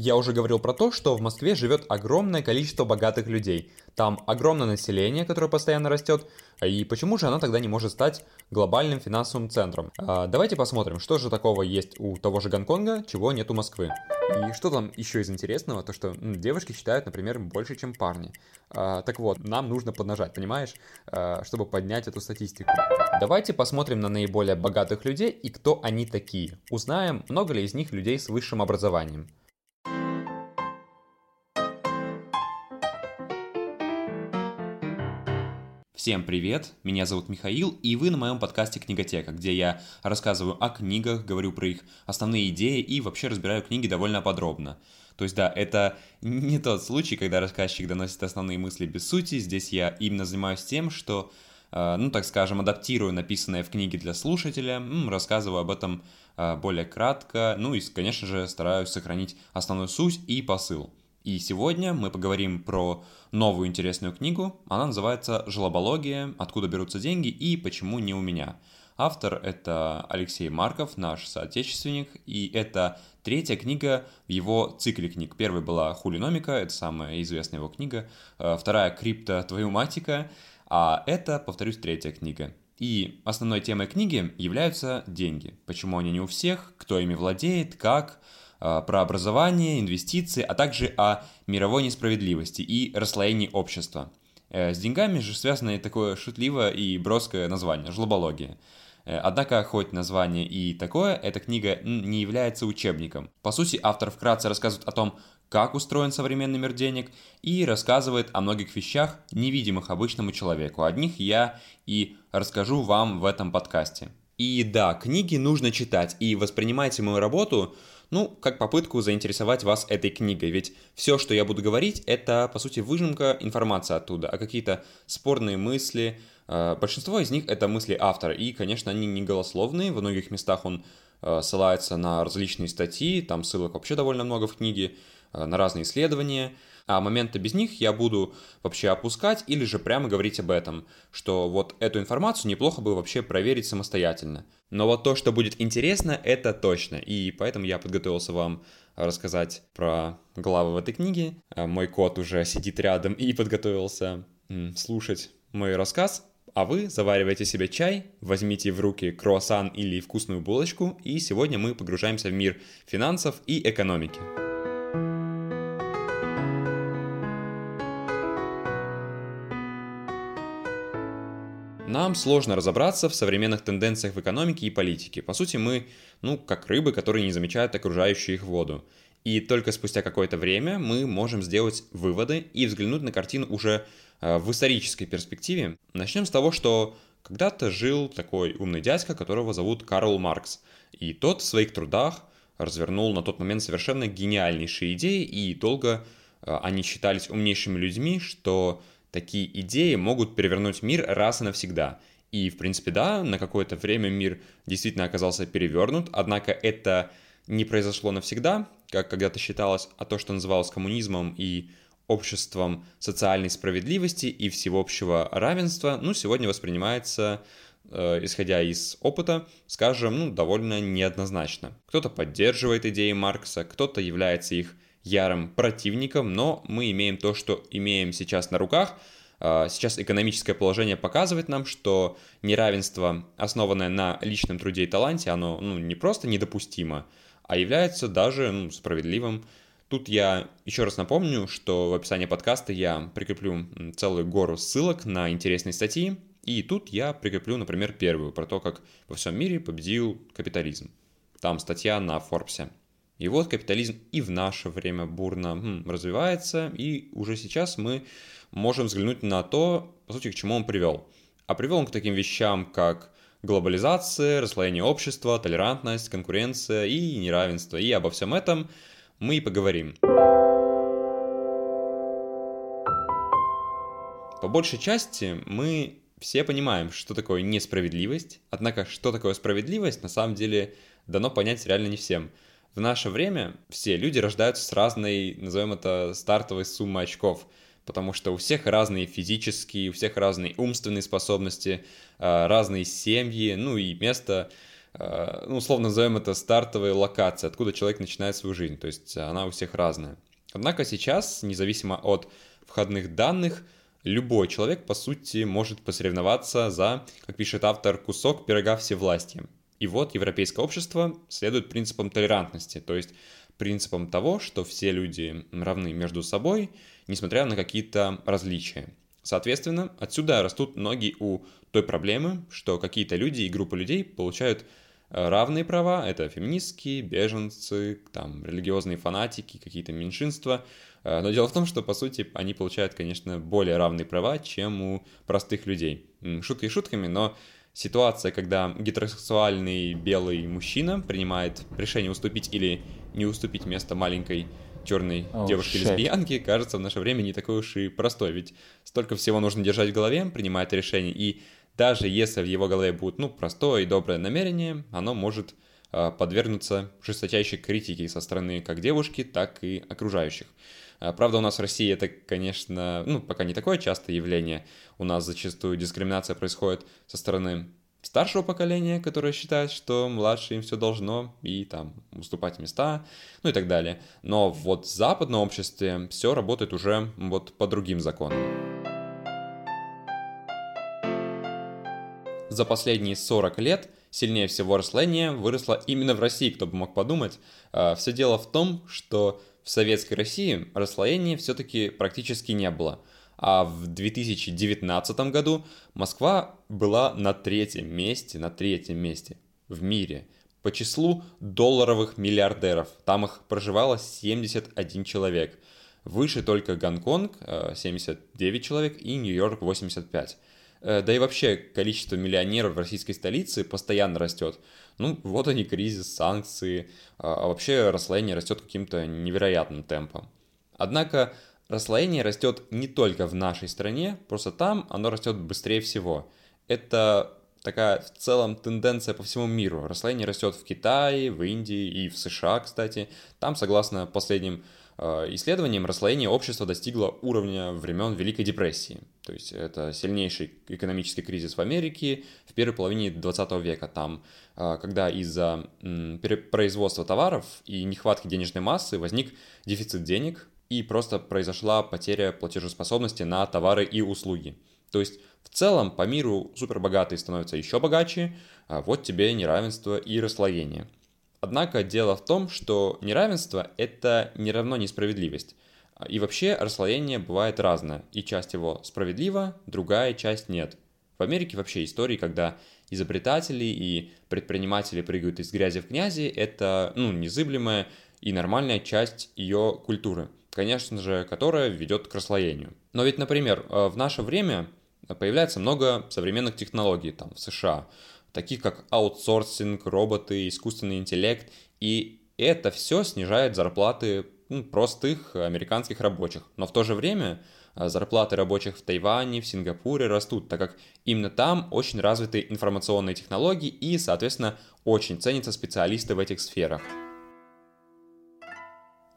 Я уже говорил про то, что в Москве живет огромное количество богатых людей. Там огромное население, которое постоянно растет. И почему же она тогда не может стать глобальным финансовым центром? А, давайте посмотрим, что же такого есть у того же Гонконга, чего нет у Москвы. И что там еще из интересного, то что м, девушки считают, например, больше, чем парни. А, так вот, нам нужно поднажать, понимаешь, а, чтобы поднять эту статистику. Давайте посмотрим на наиболее богатых людей и кто они такие. Узнаем, много ли из них людей с высшим образованием. Всем привет, меня зовут Михаил, и вы на моем подкасте «Книготека», где я рассказываю о книгах, говорю про их основные идеи и вообще разбираю книги довольно подробно. То есть да, это не тот случай, когда рассказчик доносит основные мысли без сути, здесь я именно занимаюсь тем, что, э, ну так скажем, адаптирую написанное в книге для слушателя, рассказываю об этом э, более кратко, ну и, конечно же, стараюсь сохранить основную суть и посыл. И сегодня мы поговорим про новую интересную книгу. Она называется «Жлобология. Откуда берутся деньги и почему не у меня». Автор — это Алексей Марков, наш соотечественник, и это третья книга в его цикле книг. Первая была «Хулиномика», это самая известная его книга. Э, вторая «Крипто. Твою матика», а это, повторюсь, третья книга. И основной темой книги являются деньги. Почему они не у всех, кто ими владеет, как, про образование, инвестиции, а также о мировой несправедливости и расслоении общества. Э, с деньгами же связано такое шутливое и броское название – жлобология. Э, однако, хоть название и такое, эта книга не является учебником. По сути, автор вкратце рассказывает о том, как устроен современный мир денег, и рассказывает о многих вещах, невидимых обычному человеку. Одних я и расскажу вам в этом подкасте. И да, книги нужно читать, и воспринимайте мою работу ну, как попытку заинтересовать вас этой книгой, ведь все, что я буду говорить, это, по сути, выжимка информации оттуда, а какие-то спорные мысли. Э, большинство из них это мысли автора, и, конечно, они не голословные, во многих местах он э, ссылается на различные статьи, там ссылок вообще довольно много в книге, э, на разные исследования – а моменты без них я буду вообще опускать или же прямо говорить об этом, что вот эту информацию неплохо бы вообще проверить самостоятельно. Но вот то, что будет интересно, это точно, и поэтому я подготовился вам рассказать про главы в этой книге. А мой кот уже сидит рядом и подготовился слушать мой рассказ, а вы заваривайте себе чай, возьмите в руки круассан или вкусную булочку, и сегодня мы погружаемся в мир финансов и экономики. Нам сложно разобраться в современных тенденциях в экономике и политике. По сути, мы, ну, как рыбы, которые не замечают окружающую их воду. И только спустя какое-то время мы можем сделать выводы и взглянуть на картину уже э, в исторической перспективе. Начнем с того, что когда-то жил такой умный дядька, которого зовут Карл Маркс. И тот в своих трудах развернул на тот момент совершенно гениальнейшие идеи, и долго э, они считались умнейшими людьми, что такие идеи могут перевернуть мир раз и навсегда. И, в принципе, да, на какое-то время мир действительно оказался перевернут, однако это не произошло навсегда, как когда-то считалось, а то, что называлось коммунизмом и обществом социальной справедливости и всеобщего равенства, ну, сегодня воспринимается, э, исходя из опыта, скажем, ну, довольно неоднозначно. Кто-то поддерживает идеи Маркса, кто-то является их ярым противником, но мы имеем то, что имеем сейчас на руках. А, сейчас экономическое положение показывает нам, что неравенство, основанное на личном труде и таланте, оно ну, не просто недопустимо, а является даже ну, справедливым. Тут я еще раз напомню, что в описании подкаста я прикреплю целую гору ссылок на интересные статьи, и тут я прикреплю, например, первую про то, как во всем мире победил капитализм. Там статья на Форбсе. И вот капитализм и в наше время бурно развивается, и уже сейчас мы можем взглянуть на то, по сути, к чему он привел. А привел он к таким вещам, как глобализация, расслоение общества, толерантность, конкуренция и неравенство. И обо всем этом мы и поговорим. По большей части мы все понимаем, что такое несправедливость, однако что такое справедливость на самом деле дано понять реально не всем – в наше время все люди рождаются с разной, назовем это, стартовой суммой очков, потому что у всех разные физические, у всех разные умственные способности, а, разные семьи, ну и место э, ну, условно назовем это стартовой локацией, откуда человек начинает свою жизнь, то есть она у всех разная. Однако сейчас, независимо от входных данных, любой человек, по сути, может посоревноваться за, как пишет автор, кусок пирога всевластия. И вот европейское общество следует принципам толерантности, то есть принципам того, что все люди равны между собой, несмотря на какие-то различия. Соответственно, отсюда растут ноги у той проблемы, что какие-то люди и группы людей получают э, равные права, это феминистки, беженцы, там, религиозные фанатики, какие-то меньшинства. Э, но дело в том, что, по сути, они получают, конечно, более равные права, чем у простых людей. Шутки шутками, но ситуация, когда гетеросексуальный белый мужчина принимает решение уступить или не уступить место маленькой черной oh, девушки-лесбиянки, кажется в наше время не такой уж и простой, ведь столько всего нужно держать в голове, принимать решение, и даже если в его голове будет, ну, простое и доброе намерение, оно может э, подвергнуться жесточайшей критике со стороны как девушки, так и окружающих. А, правда, у нас в России это, конечно, ну, пока не такое частое явление. У нас зачастую дискриминация происходит со стороны старшего поколения, которое считает, что младше им все должно, и там уступать места, ну и так далее. Но вот в западном обществе все работает уже вот по другим законам. За последние 40 лет сильнее всего росление выросло именно в России, кто бы мог подумать. А, все дело в том, что в советской России расслоения все-таки практически не было. А в 2019 году Москва была на третьем месте, на третьем месте в мире по числу долларовых миллиардеров. Там их проживало 71 человек. Выше только Гонконг 79 э, человек и Нью-Йорк 85. Э, да и вообще количество миллионеров в российской столице постоянно растет. Ну, вот они, кризис, санкции, а, а вообще расслоение растет каким-то невероятным темпом. Однако расслоение растет не только в нашей стране, просто там оно растет быстрее всего. Это такая в целом тенденция по всему миру. Расслоение растет в Китае, в Индии и в США, кстати. Там, согласно последним исследованием расслоение общества достигло уровня времен Великой депрессии. То есть это сильнейший экономический кризис в Америке в первой половине 20 века. Там, э, когда из-за производства товаров и нехватки денежной массы возник дефицит денег и просто произошла потеря платежеспособности на товары и услуги. То есть в целом по миру супербогатые становятся еще богаче, а вот тебе неравенство и расслоение – Однако дело в том, что неравенство – это не равно несправедливость. И вообще расслоение бывает разное, и часть его справедлива, другая часть нет. В Америке вообще истории, когда изобретатели и предприниматели прыгают из грязи в князи, это ну, незыблемая и нормальная часть ее культуры, конечно же, которая ведет к расслоению. Но ведь, например, э, в наше время появляется много современных технологий там, в США – таких как аутсорсинг, роботы, искусственный интеллект, и это все снижает зарплаты ну, простых американских рабочих. Но в то же время а, зарплаты рабочих в Тайване, в Сингапуре растут, так как именно там очень развиты информационные технологии и, соответственно, очень ценятся специалисты в этих сферах.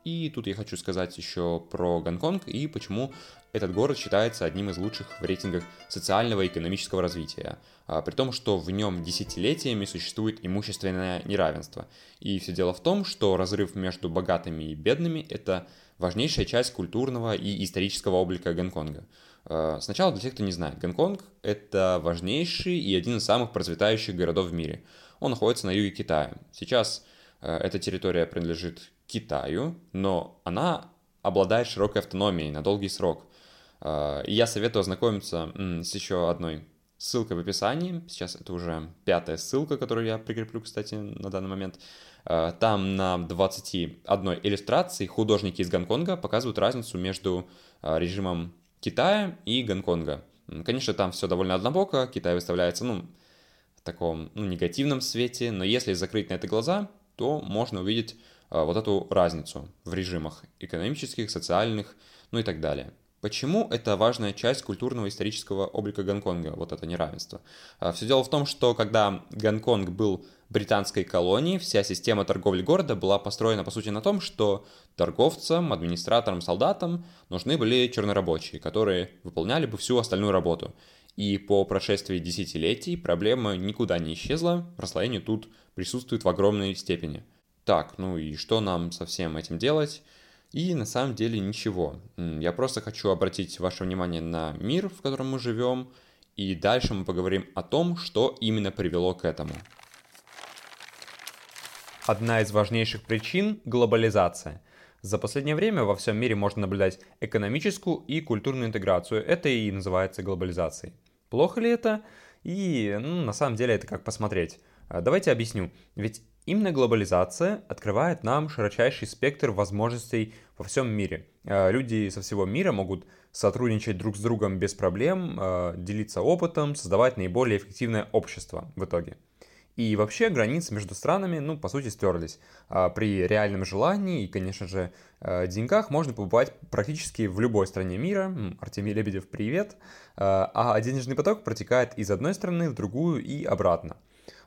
И тут я хочу сказать еще про Гонконг и почему этот город считается одним из лучших в рейтингах социального и экономического развития, а, при том, что в нем десятилетиями существует имущественное неравенство. И все дело в том, что разрыв между богатыми и бедными – это важнейшая часть культурного и исторического облика Гонконга. А, сначала для тех, кто не знает, Гонконг – это важнейший и один из самых процветающих городов в мире. Он находится на юге Китая. Сейчас а, эта территория принадлежит Китаю, но она обладает широкой автономией на долгий срок. А, и я советую ознакомиться с еще одной ссылкой в описании. Сейчас это уже пятая ссылка, которую я прикреплю, кстати, на данный момент. А, там на 21 иллюстрации художники из Гонконга показывают разницу между а, режимом Китая и Гонконга. Конечно, там все довольно однобоко, Китай выставляется, ну, в таком ну, негативном свете, но если закрыть на это глаза, то можно увидеть вот эту разницу в режимах экономических, социальных, ну и так далее. Почему это важная часть культурного исторического облика Гонконга, вот это неравенство? А, Все дело в том, что когда Гонконг был британской колонией, вся система торговли города была построена, по сути, на том, что торговцам, администраторам, солдатам нужны были чернорабочие, которые выполняли бы всю остальную работу. И по прошествии десятилетий проблема никуда не исчезла, расслоение тут присутствует в огромной степени. Так, ну и что нам со всем этим делать? И на самом деле ничего. Я просто хочу обратить ваше внимание на мир, в котором мы живем, и дальше мы поговорим о том, что именно привело к этому. Одна из важнейших причин – глобализация. За последнее время во всем мире можно наблюдать экономическую и культурную интеграцию. Это и называется глобализацией. Плохо ли это? И ну, на самом деле это как посмотреть. А, давайте объясню. Ведь именно глобализация открывает нам широчайший спектр возможностей во всем мире. А, люди со всего мира могут сотрудничать друг с другом без проблем, а, делиться опытом, создавать наиболее эффективное общество в итоге. И вообще границы между странами, ну, по сути, стерлись. А при реальном желании и, конечно же, э, деньгах можно побывать практически в любой стране мира. Артемий Лебедев, привет. А денежный поток протекает из одной страны в другую и обратно.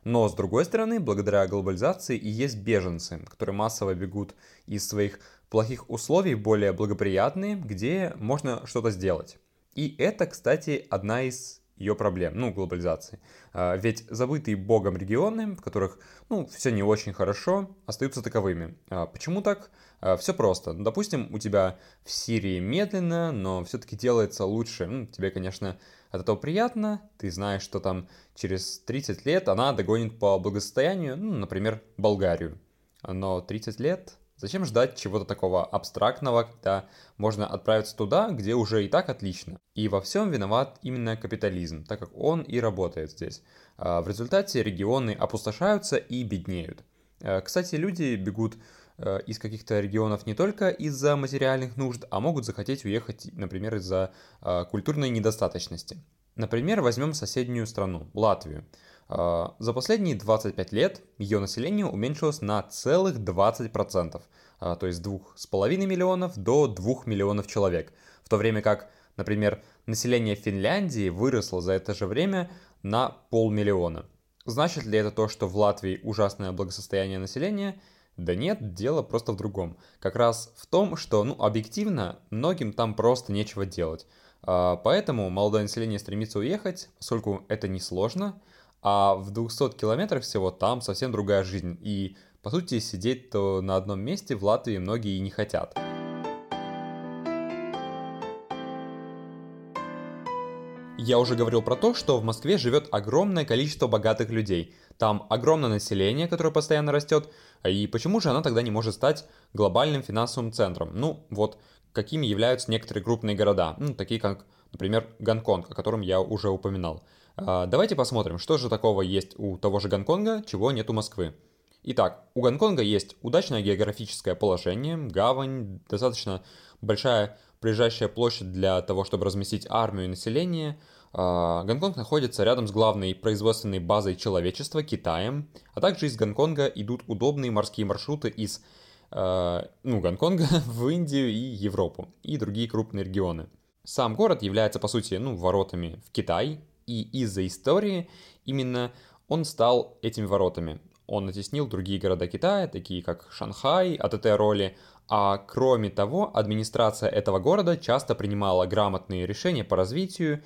Но, с другой стороны, благодаря глобализации и есть беженцы, которые массово бегут из своих плохих условий более благоприятные, где можно что-то сделать. И это, кстати, одна из ее проблем, ну, глобализации. А, ведь забытые богом регионы, в которых, ну, все не очень хорошо, остаются таковыми. А, почему так? А, все просто. Ну, допустим, у тебя в Сирии медленно, но все-таки делается лучше. Ну, тебе, конечно, от этого приятно. Ты знаешь, что там через 30 лет она догонит по благосостоянию, ну, например, Болгарию. Но 30 лет Зачем ждать чего-то такого абстрактного, когда можно отправиться туда, где уже и так отлично? И во всем виноват именно капитализм, так как он и работает здесь. А в результате регионы опустошаются и беднеют. Э, кстати, люди бегут из каких-то регионов не только из-за материальных нужд, а могут захотеть уехать, например, из-за э, культурной недостаточности. Например, возьмем соседнюю страну, Латвию. А, за последние 25 лет ее население уменьшилось на целых 20%, а, то есть с 2,5 миллионов до 2 миллионов человек, в то время как, например, население Финляндии выросло за это же время на полмиллиона. Значит ли это то, что в Латвии ужасное благосостояние населения? Да нет, дело просто в другом. Как раз в том, что, ну, объективно, многим там просто нечего делать. А, поэтому молодое население стремится уехать, поскольку это несложно, а в 200 километрах всего там совсем другая жизнь. И, по сути, сидеть-то на одном месте в Латвии многие и не хотят. Я уже говорил про то, что в Москве живет огромное количество богатых людей. Там огромное население, которое постоянно растет. И почему же она тогда не может стать глобальным финансовым центром? Ну, вот какими являются некоторые крупные города, ну, такие как, например, Гонконг, о котором я уже упоминал. А, давайте посмотрим, что же такого есть у того же Гонконга, чего нет у Москвы. Итак, у Гонконга есть удачное географическое положение, гавань, достаточно большая прилежащая площадь для того, чтобы разместить армию и население. А, Гонконг находится рядом с главной производственной базой человечества, Китаем, а также из Гонконга идут удобные морские маршруты из а, ну, Гонконга в Индию и Европу, и другие крупные регионы. Сам город является, по сути, ну, воротами в Китай, и из-за истории именно он стал этими воротами. Он натеснил другие города Китая, такие как Шанхай от этой роли, а кроме того, администрация этого города часто принимала грамотные решения по развитию,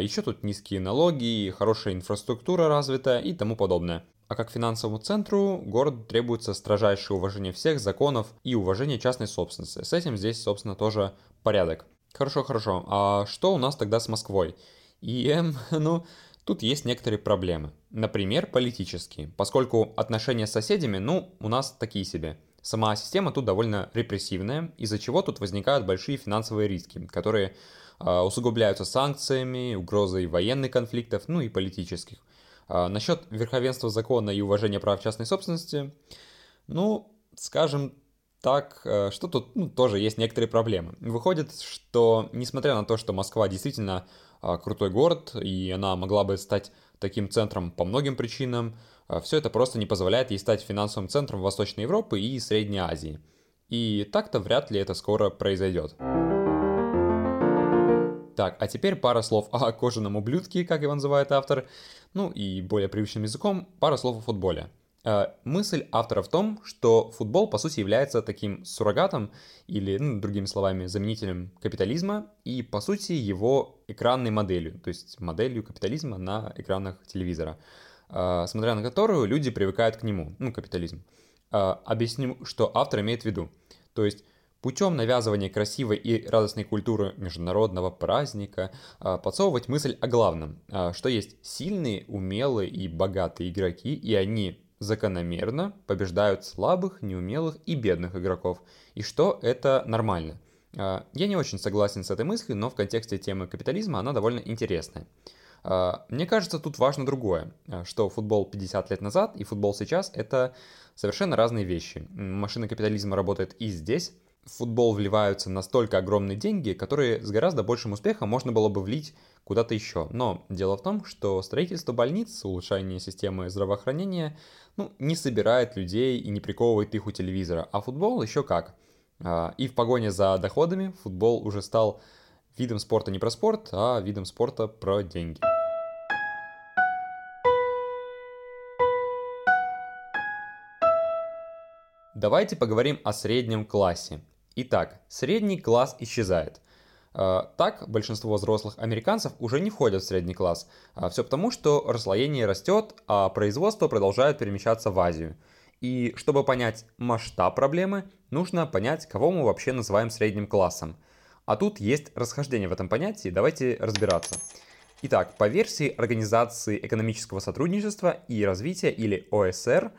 еще тут низкие налоги, хорошая инфраструктура развита и тому подобное. А как финансовому центру городу требуется строжайшее уважение всех законов и уважение частной собственности. С этим здесь, собственно, тоже порядок. Хорошо, хорошо. А что у нас тогда с Москвой? И, эм, ну, тут есть некоторые проблемы. Например, политические, поскольку отношения с соседями, ну, у нас такие себе. Сама система тут довольно репрессивная, из-за чего тут возникают большие финансовые риски, которые э, усугубляются санкциями, угрозой военных конфликтов, ну и политических. Э, насчет верховенства закона и уважения прав частной собственности, ну, скажем так, э, что тут ну, тоже есть некоторые проблемы. Выходит, что несмотря на то, что Москва действительно а, крутой город, и она могла бы стать таким центром по многим причинам. А, Все это просто не позволяет ей стать финансовым центром Восточной Европы и Средней Азии. И так-то вряд ли это скоро произойдет. Так, а теперь пара слов о кожаном ублюдке, как его называет автор. Ну и более привычным языком, пара слов о футболе. Э, мысль автора в том, что футбол, по сути, является таким суррогатом или, ну, другими словами, заменителем капитализма и, по сути, его экранной моделью, то есть моделью капитализма на экранах телевизора, э, смотря на которую люди привыкают к нему, ну, капитализм. Э, объясню, что автор имеет в виду. То есть путем навязывания красивой и радостной культуры международного праздника подсовывать мысль о главном, что есть сильные, умелые и богатые игроки, и они закономерно побеждают слабых, неумелых и бедных игроков, и что это нормально. А, я не очень согласен с этой мыслью, но в контексте темы капитализма она довольно интересная. А, мне кажется, тут важно другое, а, что футбол 50 лет назад и футбол сейчас — это совершенно разные вещи. Машина капитализма работает и здесь, в футбол вливаются настолько огромные деньги, которые с гораздо большим успехом можно было бы влить куда-то еще. Но дело в том, что строительство больниц, улучшение системы здравоохранения ну, не собирает людей и не приковывает их у телевизора. А футбол еще как. А, и в погоне за доходами футбол уже стал видом спорта не про спорт, а видом спорта про деньги. Давайте поговорим о среднем классе. Итак, средний класс исчезает – Э, так, большинство взрослых американцев уже не входят в средний класс. Э, Все потому, что расслоение растет, а производство продолжает перемещаться в Азию. И чтобы понять масштаб проблемы, нужно понять, кого мы вообще называем средним классом. А тут есть расхождение в этом понятии, давайте разбираться. Итак, по версии Организации экономического сотрудничества и развития или ОСР,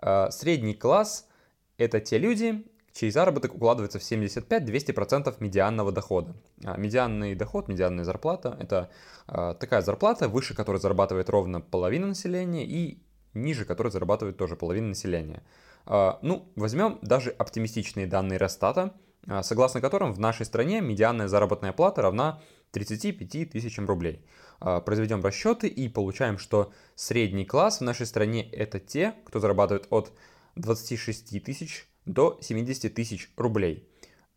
э, средний класс – это те люди, чей заработок укладывается в 75-200% медианного дохода. А медианный доход, медианная зарплата – это а, такая зарплата, выше которой зарабатывает ровно половина населения и ниже которой зарабатывает тоже половина населения. А, ну, возьмем даже оптимистичные данные Росстата, а, согласно которым в нашей стране медианная заработная плата равна 35 тысячам рублей. Произведем расчеты и получаем, что средний класс в нашей стране это те, кто зарабатывает от 26 тысяч до 70 тысяч рублей.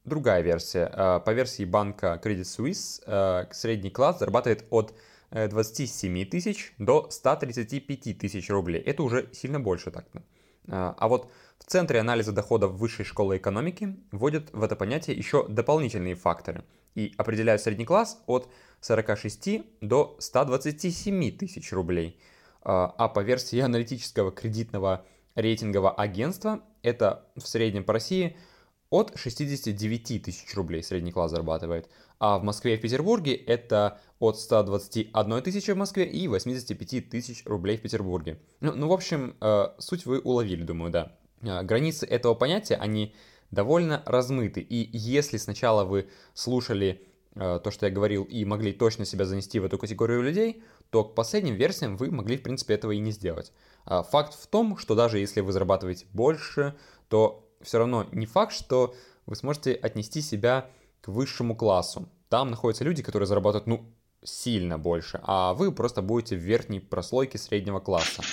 Другая версия. Э, по версии банка Credit Suisse э, средний класс зарабатывает от 27 э, тысяч до 135 тысяч рублей. Это уже сильно больше так-то. А вот в центре анализа доходов высшей школы экономики вводят в это понятие еще дополнительные факторы и определяют средний класс от 46 до 127 тысяч рублей. А по версии аналитического кредитного рейтингового агентства это в среднем по России от 69 тысяч рублей средний класс зарабатывает. А в Москве и в Петербурге это от 121 тысячи в Москве и 85 тысяч рублей в Петербурге. Ну, ну в общем, э, суть вы уловили, думаю, да. Э, границы этого понятия, они довольно размыты. И если сначала вы слушали э, то, что я говорил, и могли точно себя занести в эту категорию людей, то к последним версиям вы могли, в принципе, этого и не сделать. А факт в том, что даже если вы зарабатываете больше, то все равно не факт, что вы сможете отнести себя к высшему классу. Там находятся люди, которые зарабатывают, ну, сильно больше, а вы просто будете в верхней прослойке среднего класса.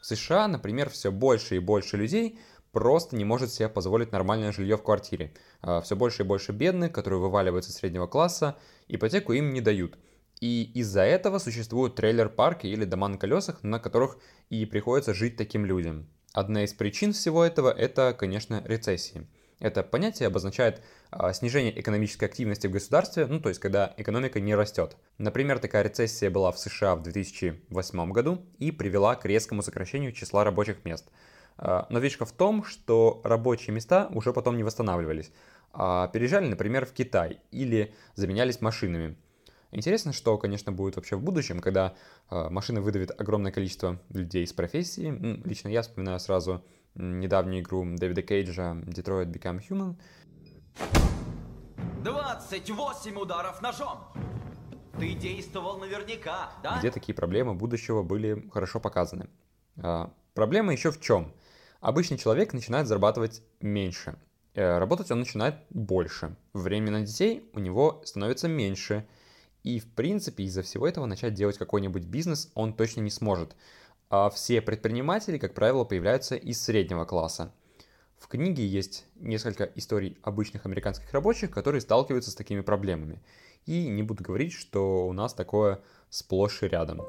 В США, например, все больше и больше людей просто не может себе позволить нормальное жилье в квартире. А все больше и больше бедных, которые вываливаются из среднего класса, ипотеку им не дают – и из-за этого существуют трейлер-парки или дома на колесах, на которых и приходится жить таким людям. Одна из причин всего этого – это, конечно, рецессии. Это понятие обозначает а, снижение экономической активности в государстве, ну то есть когда экономика не растет. Например, такая рецессия была в США в 2008 году и привела к резкому сокращению числа рабочих мест. А, но фишка в том, что рабочие места уже потом не восстанавливались, а переезжали, например, в Китай или заменялись машинами. Интересно, что, конечно, будет вообще в будущем, когда э, машины выдавят огромное количество людей из профессии. Ну, лично я вспоминаю сразу недавнюю игру Дэвида Кейджа Detroit Become Human. 28 ударов ножом! Ты действовал наверняка, да? Где такие проблемы будущего были хорошо показаны. А, проблема еще в чем? Обычный человек начинает зарабатывать меньше. Э, работать он начинает больше. Время на детей у него становится меньше – и, в принципе, из-за всего этого начать делать какой-нибудь бизнес он точно не сможет. А все предприниматели, как правило, появляются из среднего класса. В книге есть несколько историй обычных американских рабочих, которые сталкиваются с такими проблемами. И не буду говорить, что у нас такое сплошь и рядом.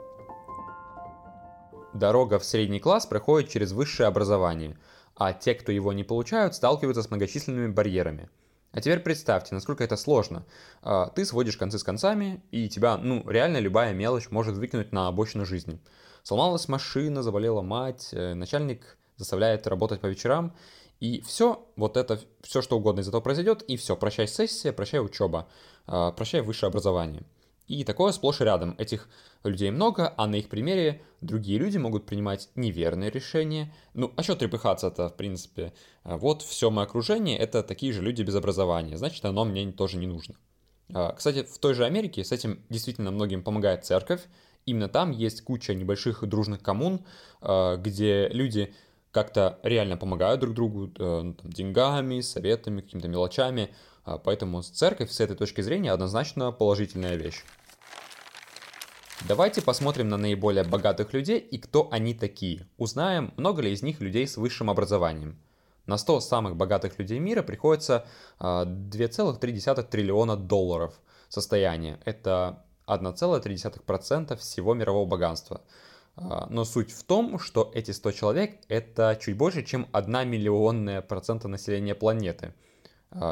Дорога в средний класс проходит через высшее образование, а те, кто его не получают, сталкиваются с многочисленными барьерами. А теперь представьте, насколько это сложно. А, ты сводишь концы с концами, и тебя, ну, реально любая мелочь может выкинуть на обочину жизни. Сломалась машина, заболела мать, э, начальник заставляет работать по вечерам, и все, вот это, все что угодно из этого произойдет, и все, прощай сессия, прощай учеба, а, прощай высшее образование. И такое сплошь и рядом. Этих людей много, а на их примере другие люди могут принимать неверные решения. Ну, а что трепыхаться-то, в принципе? А, вот все мое окружение — это такие же люди без образования, значит, оно мне тоже не нужно. А, кстати, в той же Америке с этим действительно многим помогает церковь. Именно там есть куча небольших дружных коммун, а, где люди как-то реально помогают друг другу э, ну, там, деньгами, советами, какими-то мелочами. А, поэтому церковь с этой точки зрения однозначно положительная вещь. Давайте посмотрим на наиболее богатых людей и кто они такие. Узнаем, много ли из них людей с высшим образованием. На 100 самых богатых людей мира приходится 2,3 а, триллиона долларов состояния. Это 1,3% всего мирового богатства. А, но суть в том, что эти 100 человек – это чуть больше, чем 1 миллионная процента населения планеты –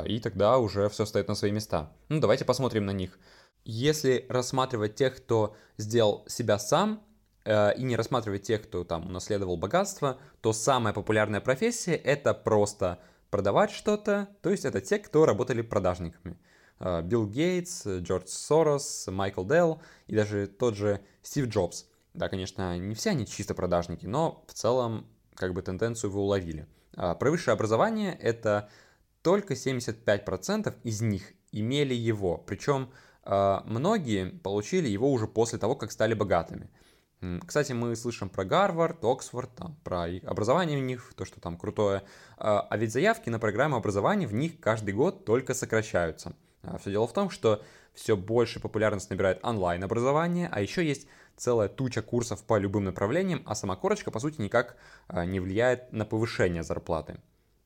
и тогда уже все стоит на свои места. Ну, давайте посмотрим на них. Если рассматривать тех, кто сделал себя сам, э, и не рассматривать тех, кто там унаследовал богатство, то самая популярная профессия это просто продавать что-то, то есть это те, кто работали продажниками. Э, Билл Гейтс, Джордж Сорос, Майкл Делл и даже тот же Стив Джобс. Да, конечно, не все они чисто продажники, но в целом как бы тенденцию вы уловили. А про высшее образование это только 75% из них имели его, причем а, многие получили его уже после того, как стали богатыми. Кстати, мы слышим про Гарвард, Оксфорд, там, про образование в них, то, что там крутое. А, а ведь заявки на программу образования в них каждый год только сокращаются. А, все дело в том, что все больше популярность набирает онлайн-образование, а еще есть целая туча курсов по любым направлениям, а сама корочка, по сути, никак не влияет на повышение зарплаты.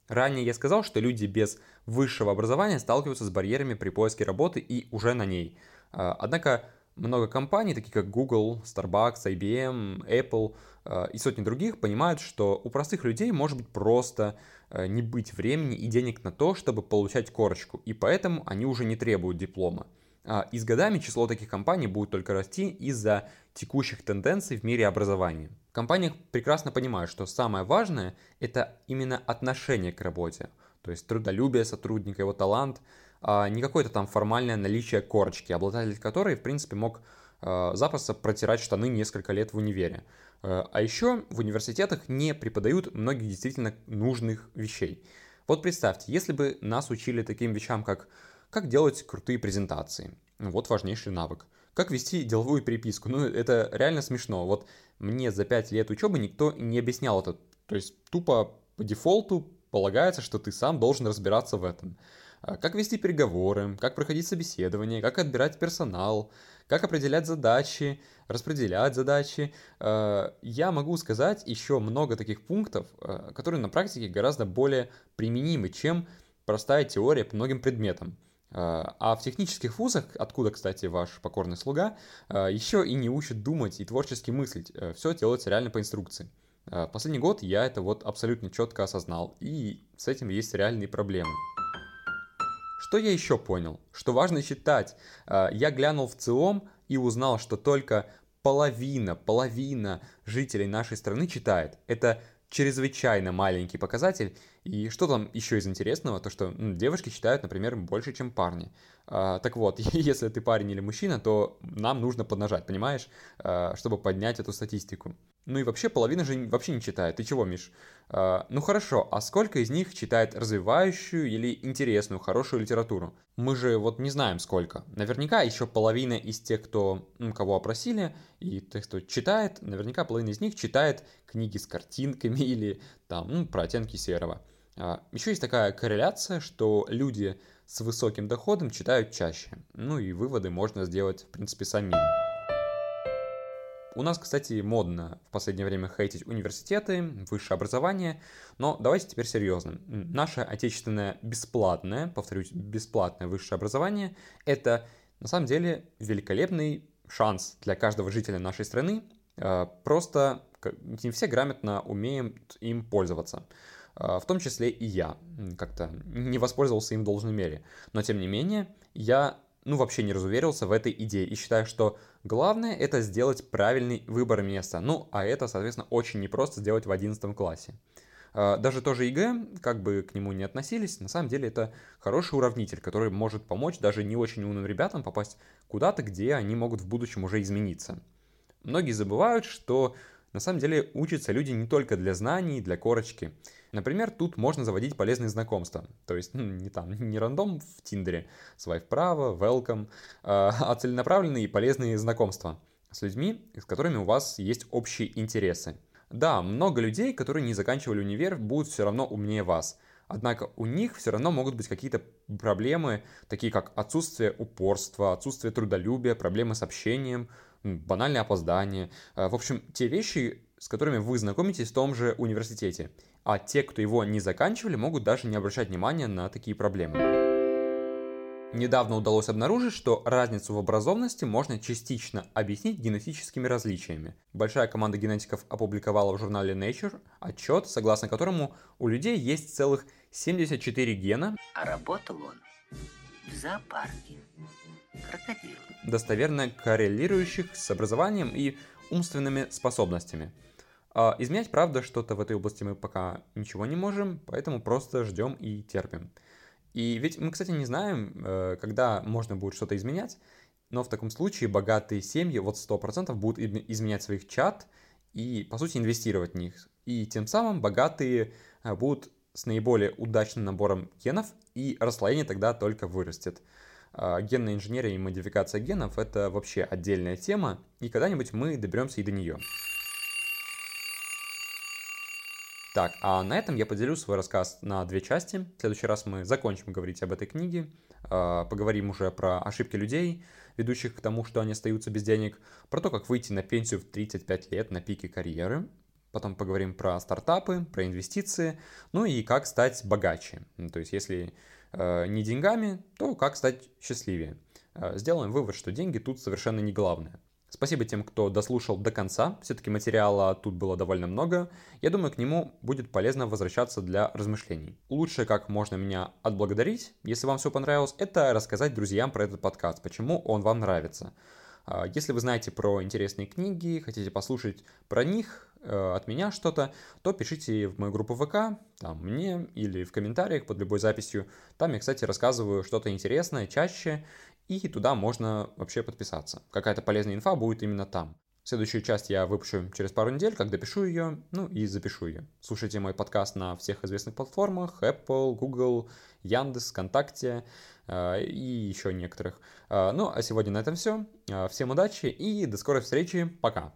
Ранее я сказал, что люди без высшего образования сталкиваются с барьерами при поиске работы и уже на ней. А, однако много компаний, такие как Google, Starbucks, IBM, Apple а, и сотни других, понимают, что у простых людей может быть просто а, не быть времени и денег на то, чтобы получать корочку, и поэтому они уже не требуют диплома. И с годами число таких компаний будет только расти из-за текущих тенденций в мире образования. В компаниях прекрасно понимают, что самое важное – это именно отношение к работе, то есть трудолюбие сотрудника, его талант, а не какое-то там формальное наличие корочки, обладатель которой, в принципе, мог э, запросто протирать штаны несколько лет в универе. Э, а еще в университетах не преподают многих действительно нужных вещей. Вот представьте, если бы нас учили таким вещам, как как делать крутые презентации. Вот важнейший навык. Как вести деловую переписку? Ну, это реально смешно. Вот мне за 5 лет учебы никто не объяснял это. То есть тупо по дефолту полагается, что ты сам должен разбираться в этом. А как вести переговоры, как проходить собеседование, как отбирать персонал, как определять задачи, распределять задачи. А, я могу сказать еще много таких пунктов, а, которые на практике гораздо более применимы, чем простая теория по многим предметам. А, а в технических вузах, откуда, кстати, ваш покорный слуга, а, еще и не учат думать и творчески мыслить. Э, Все делается реально по инструкции. Последний год я это вот абсолютно четко осознал, и с этим есть реальные проблемы. Что я еще понял? Что важно читать. Я глянул в ЦИОМ и узнал, что только половина, половина жителей нашей страны читает. Это чрезвычайно маленький показатель. И что там еще из интересного, то что ну, девушки читают, например, больше, чем парни. А, так вот, если ты парень или мужчина, то нам нужно поднажать, понимаешь, а, чтобы поднять эту статистику. Ну и вообще половина же вообще не читает. Ты чего, Миш? А, ну хорошо, а сколько из них читает развивающую или интересную, хорошую литературу? Мы же вот не знаем сколько. Наверняка еще половина из тех, кто, кого опросили, и тех, кто читает, наверняка половина из них читает книги с картинками или там, ну, про оттенки серого. А, еще есть такая корреляция, что люди с высоким доходом читают чаще. Ну и выводы можно сделать, в принципе, самим. У нас, кстати, модно в последнее время хейтить университеты, высшее образование, но давайте теперь серьезно. Наше отечественное бесплатное, повторюсь, бесплатное высшее образование – это на самом деле великолепный шанс для каждого жителя нашей страны э, просто не все грамотно умеют им пользоваться. В том числе и я как-то не воспользовался им в должной мере. Но тем не менее, я ну, вообще не разуверился в этой идее и считаю, что главное это сделать правильный выбор места. Ну, а это, соответственно, очень непросто сделать в 11 классе. А, даже тоже ЕГЭ, как бы к нему не относились, на самом деле это хороший уравнитель, который может помочь даже не очень умным ребятам попасть куда-то, где они могут в будущем уже измениться. Многие забывают, что на самом деле учатся люди не только для знаний, для корочки. Например, тут можно заводить полезные знакомства. То есть ну, не там, не рандом в Тиндере, свайп вправо, welcome, а, а целенаправленные и полезные знакомства с людьми, с которыми у вас есть общие интересы. Да, много людей, которые не заканчивали универ, будут все равно умнее вас. Однако у них все равно могут быть какие-то проблемы, такие как отсутствие упорства, отсутствие трудолюбия, проблемы с общением, банальное опоздание. Э, в общем, те вещи, с которыми вы знакомитесь в том же университете. А те, кто его не заканчивали, могут даже не обращать внимания на такие проблемы. Недавно удалось обнаружить, что разницу в образованности можно частично объяснить генетическими различиями. Большая команда генетиков опубликовала в журнале Nature отчет, согласно которому у людей есть целых 74 гена, а работал он в зоопарке. Крокодил. Достоверно коррелирующих с образованием и умственными способностями. А изменять, правда, что-то в этой области мы пока ничего не можем, поэтому просто ждем и терпим. И ведь мы, кстати, не знаем, э, когда можно будет что-то изменять, но в таком случае богатые семьи вот 100% будут изменять своих чат и, по сути, инвестировать в них. И тем самым богатые э, будут с наиболее удачным набором генов, и расслоение тогда только вырастет. А, генная инженерия и модификация генов – это вообще отдельная тема, и когда-нибудь мы доберемся и до нее. Так, а на этом я поделю свой рассказ на две части. В следующий раз мы закончим говорить об этой книге, а, поговорим уже про ошибки людей, ведущих к тому, что они остаются без денег, про то, как выйти на пенсию в 35 лет на пике карьеры, потом поговорим про стартапы, про инвестиции, ну и как стать богаче. То есть, если не деньгами, то как стать счастливее. Э, сделаем вывод, что деньги тут совершенно не главное. Спасибо тем, кто дослушал до конца. Все-таки материала тут было довольно много. Я думаю, к нему будет полезно возвращаться для размышлений. Лучше, как можно меня отблагодарить, если вам все понравилось, это рассказать друзьям про этот подкаст, почему он вам нравится. А, если вы знаете про интересные книги, хотите послушать про них э, от меня что-то, то пишите в мою группу ВК, там мне или в комментариях под любой записью. Там я, кстати, рассказываю что-то интересное чаще, и туда можно вообще подписаться. Какая-то полезная инфа будет именно там. Следующую часть я выпущу через пару недель, когда допишу ее, ну и запишу ее. Слушайте мой подкаст на всех известных платформах, Apple, Google, Яндекс, ВКонтакте э, и еще некоторых. Э, ну, а сегодня на этом все. Э, всем удачи и до скорой встречи. Пока.